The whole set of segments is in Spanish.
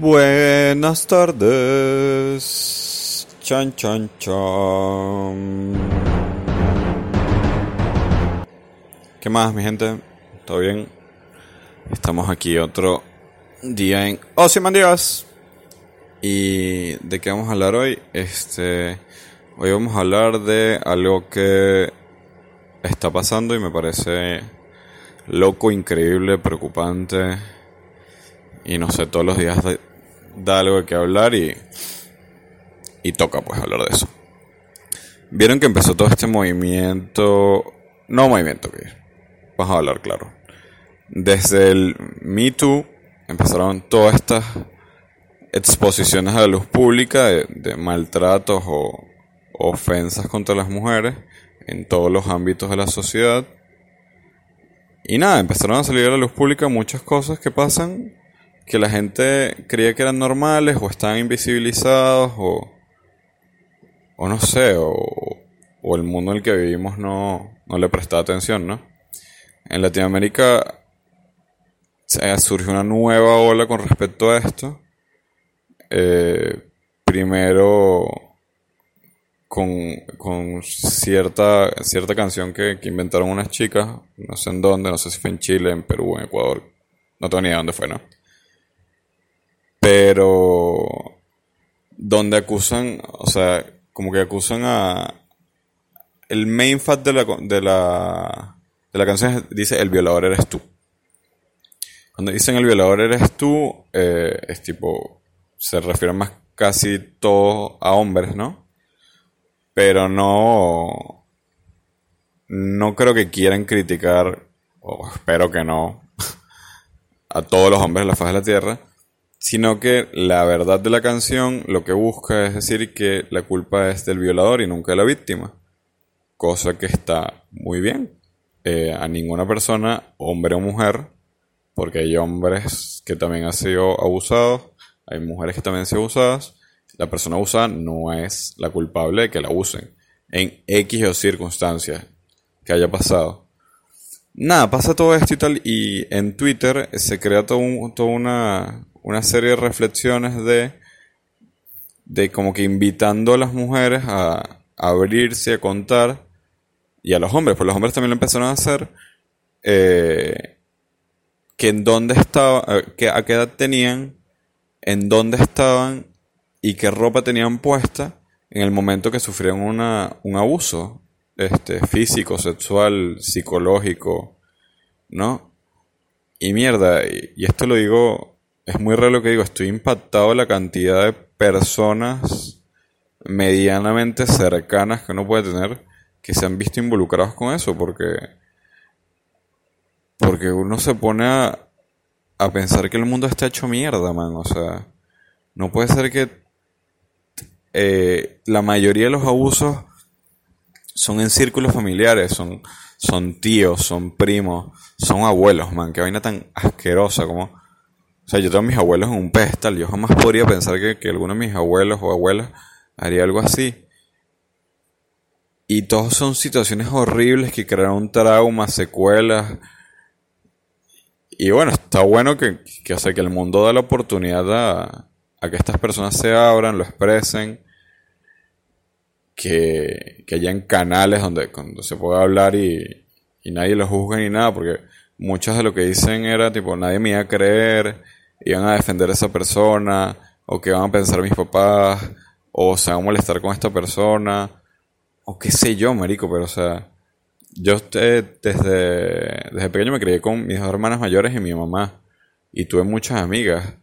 Buenas tardes. Chan, chan, chan. ¿Qué más, mi gente? ¿Todo bien? Estamos aquí otro día en Ozymandias. ¿Y de qué vamos a hablar hoy? Este, hoy vamos a hablar de algo que está pasando y me parece loco, increíble, preocupante. Y no sé, todos los días da algo de qué hablar y, y toca pues hablar de eso. Vieron que empezó todo este movimiento, no movimiento, que vamos a hablar claro. Desde el Me Too empezaron todas estas exposiciones a la luz pública de, maltratos o ofensas contra las mujeres en todos los ámbitos de la sociedad. Y nada, empezaron a salir a la luz pública muchas cosas que pasan que la gente creía que eran normales o estaban invisibilizados o, o no sé, o, o el mundo en el que vivimos no, no le prestaba atención, ¿no? En Latinoamérica surgió una nueva ola con respecto a esto. Eh, primero con, con, cierta, cierta canción que, que, inventaron unas chicas, no sé en dónde, no sé si fue en Chile, en Perú, en Ecuador, no tengo ni idea dónde fue, ¿no? Pero donde acusan, o sea, como que acusan a el main fact de la de la de la canción dice el violador eres tú. Cuando dicen el violador eres tú, eh, es tipo se refieren más casi todo a hombres, ¿no? Pero no no creo que quieran criticar o espero que no a todos los hombres de la faz de la tierra sino que la verdad de la canción lo que busca es decir que la culpa es del violador y nunca de la víctima, cosa que está muy bien. Eh, a ninguna persona, hombre o mujer, porque hay hombres que también han sido abusados, hay mujeres que también han sido abusadas, la persona abusada no es la culpable de que la abusen en X o circunstancias que haya pasado. Nada, pasa todo esto y tal, y en Twitter se crea todo toda una, una serie de reflexiones de, de como que invitando a las mujeres a, abrirse, a contar, y a los hombres, pues los hombres también lo empezaron a hacer, eh, que en dónde estaba, eh, que a qué edad tenían, en dónde estaban y qué ropa tenían puesta en el momento que sufrieron una, un abuso este, físico, sexual, psicológico, ¿no? Y mierda, y esto lo digo es muy raro lo que digo, estoy impactado la cantidad de personas medianamente cercanas que uno puede tener que se han visto involucrados con eso, porque porque uno se pone a, a pensar que el mundo está hecho mierda, man, o sea, no puede ser que eh, la mayoría de los abusos son en círculos familiares, son, son tíos, son primos, son abuelos, man, qué vaina tan asquerosa como o sea, yo tengo a mis abuelos en un pedestal. Yo jamás podría pensar que, que alguno de mis abuelos o abuelas haría algo así. Y todos son situaciones horribles que crean un trauma, secuelas. Y bueno, está bueno que, que, que el mundo da la oportunidad a, a, que estas personas se abran, lo expresen. Que, que hayan canales donde, se pueda hablar y, y nadie lo juzgue ni nada. Porque muchos de lo que dicen era tipo, nadie me iba a creer iban a defender a esa persona, o que van a pensar mis papás, o se van a molestar con esta persona, o qué sé yo, marico, pero o sea, yo desde, desde pequeño me crié con mis dos hermanas mayores y mi mamá, y tuve muchas amigas,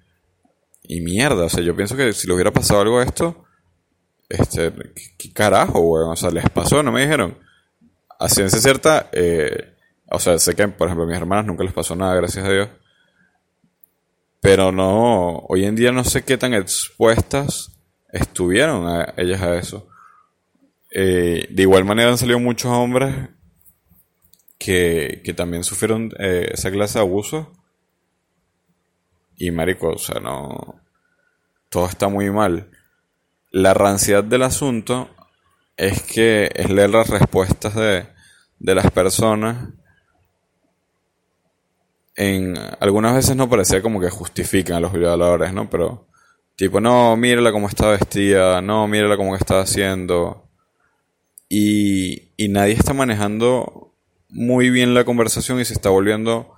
y mierda, o sea, yo pienso que si le hubiera pasado algo a esto, este, ¿qué, carajo, weón? O sea, les pasó, no me dijeron. A ciencia cierta, eh, o sea, sé que, por ejemplo, a mis hermanas nunca les pasó nada, gracias a Dios. Pero no, hoy en día no sé qué tan expuestas estuvieron ellas a eso. Eh, de igual manera han salido muchos hombres que, que también sufrieron eh, esa clase de abuso. Y marico, o sea, no. Todo está muy mal. La ranciedad del asunto es que es leer las respuestas de, de las personas en algunas veces no parecía como que justifican a los violadores, ¿no? Pero tipo, no, mírala cómo está vestida, no, mírala cómo está haciendo. Y, y nadie está manejando muy bien la conversación y se está volviendo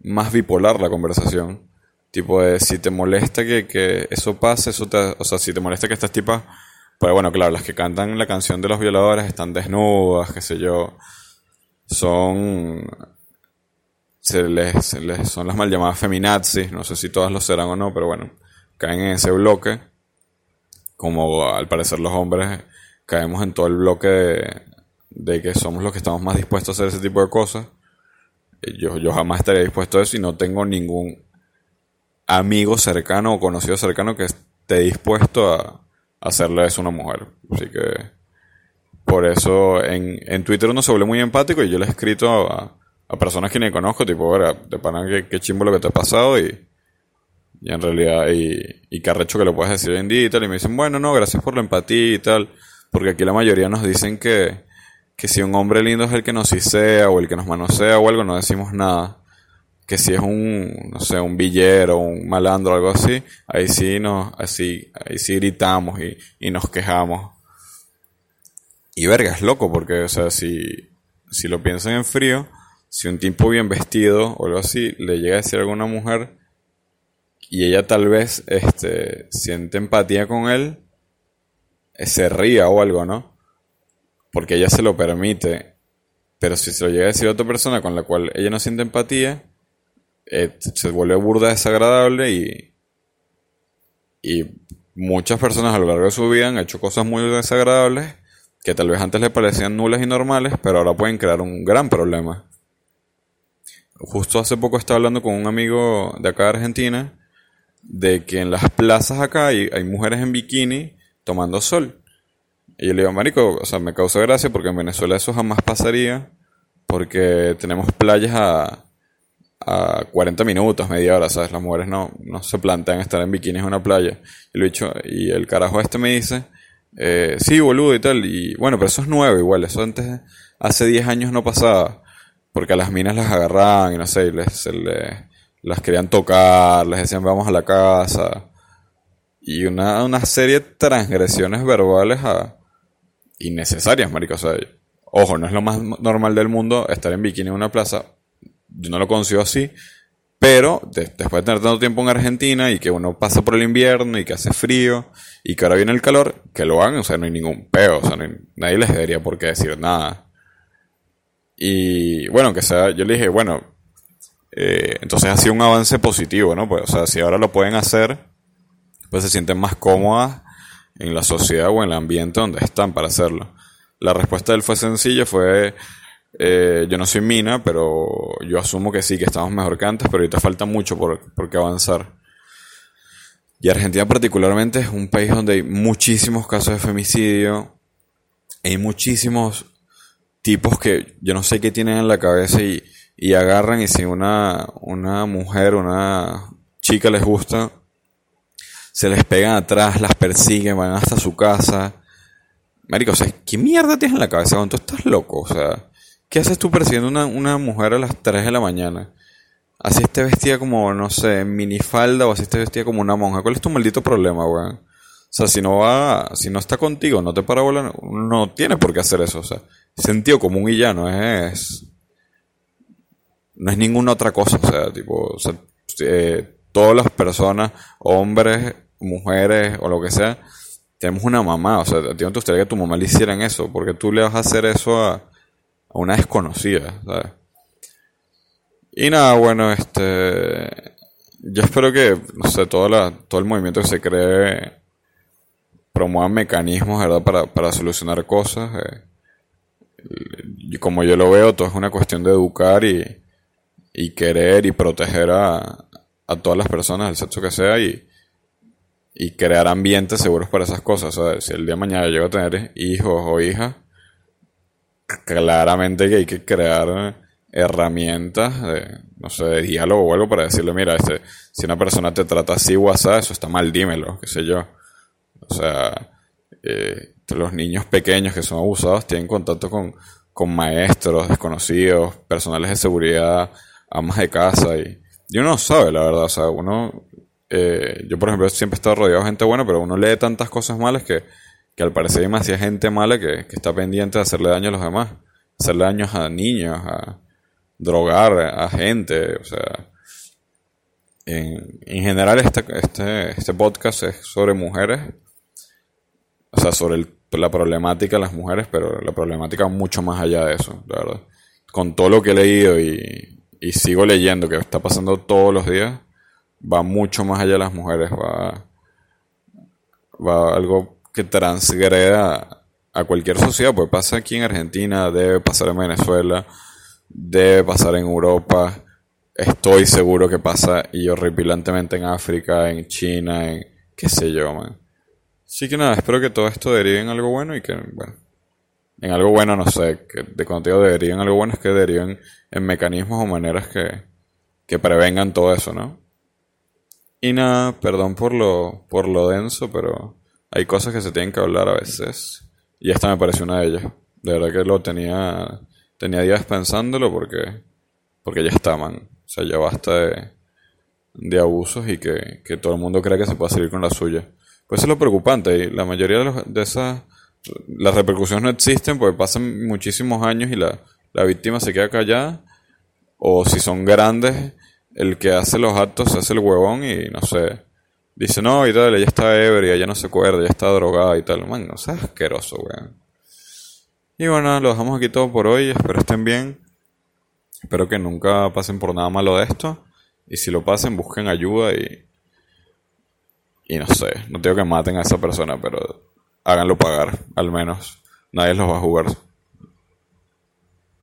más bipolar la conversación. Tipo de si te molesta que, que eso pase, eso te, o sea, si te molesta que estas tipas, pues bueno, claro, las que cantan la canción de los violadores están desnudas, qué sé yo, son se les, son las mal llamadas feminazis, no sé si todas lo serán o no, pero bueno, caen en ese bloque, como al parecer los hombres caemos en todo el bloque de, que somos los que estamos más dispuestos a hacer ese tipo de cosas. Yo, yo jamás estaría dispuesto a eso y no tengo ningún amigo cercano o conocido cercano que esté dispuesto a, hacerle eso a una mujer. Así que por eso en, en Twitter uno se vuelve muy empático y yo le he escrito a a personas que ni conozco, tipo, ahora, te paran que, qué chimbo lo que te ha pasado y, y en realidad, y, y qué arrecho que lo puedes decir en día y tal, y me dicen, bueno, no, gracias por la empatía y tal, porque aquí la mayoría nos dicen que, que si un hombre lindo es el que nos sea o el que nos manosea o algo, no decimos nada. Que si es un, no sé, un villero, un malandro o algo así, ahí sí nos, así, ahí sí gritamos y, y nos quejamos. Y verga, es loco, porque, o sea, si, si lo piensan en frío, si un tipo bien vestido o algo así le llega a decir a alguna mujer y ella tal vez este, siente empatía con él, eh, se ría o algo, ¿no? Porque ella se lo permite. Pero si se lo llega a decir a otra persona con la cual ella no siente empatía, eh, se vuelve burda desagradable y, y muchas personas a lo largo de su vida han hecho cosas muy desagradables que tal vez antes le parecían nulas y normales, pero ahora pueden crear un gran problema justo hace poco estaba hablando con un amigo de acá de Argentina de que en las plazas acá hay, mujeres en bikini tomando sol. Y yo le digo, marico, o sea, me causa gracia porque en Venezuela eso jamás pasaría porque tenemos playas a, a 40 minutos, media hora, ¿sabes? Las mujeres no, no se plantean estar en bikini en una playa. Y, lo dicho, y el carajo este me dice, eh, sí, boludo y tal. Y bueno, pero eso es nuevo igual, eso antes, hace 10 años no pasaba porque a las minas las agarraban y no sé, les, las querían tocar, les decían vamos a la casa. Y una, una serie de transgresiones verbales a, innecesarias, marico. Ojo, no es lo más normal del mundo estar en bikini en una plaza. Yo no lo consigo así. Pero después de tener tanto tiempo en Argentina y que uno pasa por el invierno y que hace frío y que ahora viene el calor, que lo hagan, o sea, no hay ningún peo, o sea, nadie les debería por qué decir nada. Y bueno, que sea, yo le dije, bueno, eh, entonces ha sido un avance positivo, ¿no? Pues, o sea, si ahora lo pueden hacer, pues se sienten más cómodas en la sociedad o en el ambiente donde están para hacerlo. La respuesta de él fue sencilla, fue, eh, yo no soy mina, pero yo asumo que sí, que estamos mejor que antes, pero ahorita falta mucho por, por qué avanzar. Y Argentina particularmente es un país donde hay muchísimos casos de femicidio, hay muchísimos tipos que yo no sé qué tienen en la cabeza y, y agarran y si una, una mujer, una chica les gusta, se les pegan atrás, las persiguen, van hasta su casa. Marico, o sea, ¿qué mierda tienes en la cabeza? Cuando tú estás loco, o sea, ¿qué haces tú persiguiendo una, una mujer a las 3 de la mañana? Así esté vestida como, no sé, minifalda o así esté vestida como una monja. ¿Cuál es tu maldito problema, weón? O sea, si no va, si no está contigo, no te para volar, no tiene por qué hacer eso. O sea, sentido común y ya no es, no es ninguna otra cosa. O sea, tipo, eh, todas las personas, hombres, mujeres o lo que sea, tenemos una mamá. O sea, a ti no te gustaría que tu mamá le hicieran eso, porque tú le vas a hacer eso a, a una desconocida, ¿sabes? Y nada, bueno, este, yo espero que, no sé, todo, la, todo el movimiento que se cree promuevan mecanismos, ¿verdad?, para, para solucionar cosas. Eh. Como yo lo veo, todo es una cuestión de educar y, y querer y proteger a, a todas las personas, del sexo que sea, y, y crear ambientes seguros para esas cosas. Si el día de mañana llego a tener hijos o hijas, claramente que hay que crear herramientas de, no sé, de diálogo o algo para decirle, mira, este, si una persona te trata así, WhatsApp, eso está mal, dímelo, qué sé yo. O sea, eh, los niños pequeños que son abusados tienen contacto con, maestros desconocidos, personales de seguridad, amas de casa y, Y uno no sabe, la verdad. O sea, uno. eh, yo, por ejemplo, siempre he estado rodeado de gente buena, pero uno lee tantas cosas malas que, que al parecer hay demasiada gente mala que, que está pendiente de hacerle daño a los demás. Hacerle daños a niños, a drogar a gente. O sea. En, en general, este, este, este podcast es sobre mujeres. O sea, sobre el- la problemática de las mujeres, pero la problemática mucho más allá de eso, la verdad. Con todo lo que he leído y, y sigo leyendo, que está pasando todos los días, va mucho más allá de las mujeres, va, va algo que transgreda a cualquier sociedad, pues pasa aquí en Argentina, debe pasar en Venezuela, debe pasar en Europa, estoy seguro que pasa y horripilantemente en África, en China, en qué sé yo, man. Así que nada, espero que todo esto derive en algo bueno y que, bueno, en algo bueno no sé, que de cuando te digo derive en algo bueno es que deriven en mecanismos o maneras que, que prevengan todo eso, ¿no? Y nada, perdón por lo, por lo denso, pero hay cosas que se tienen que hablar a veces. Y esta me pareció una de ellas. De verdad que lo tenía, tenía días pensándolo porque, porque ya está, man. O sea, ya basta de, de abusos y que, que todo el mundo cree que se puede salir con la suya. Pues eso es lo preocupante. Y la mayoría de, los- de esas, las repercusiones no existen porque pasan muchísimos años y la, la víctima se queda callada. O si son grandes, el que hace los actos se hace el huevón y no sé. Dice, no, y tal, ella está ebria, ya no se acuerda, ya está drogada y tal. Man, no seas asqueroso, weón. Y bueno, lo dejamos aquí todo por hoy. Espero estén bien. Espero que nunca pasen por nada malo de esto. Y si lo pasen, busquen ayuda y. Y no sé, no digo que maten a esa persona, pero háganlo pagar, al menos. Nadie los va a jugar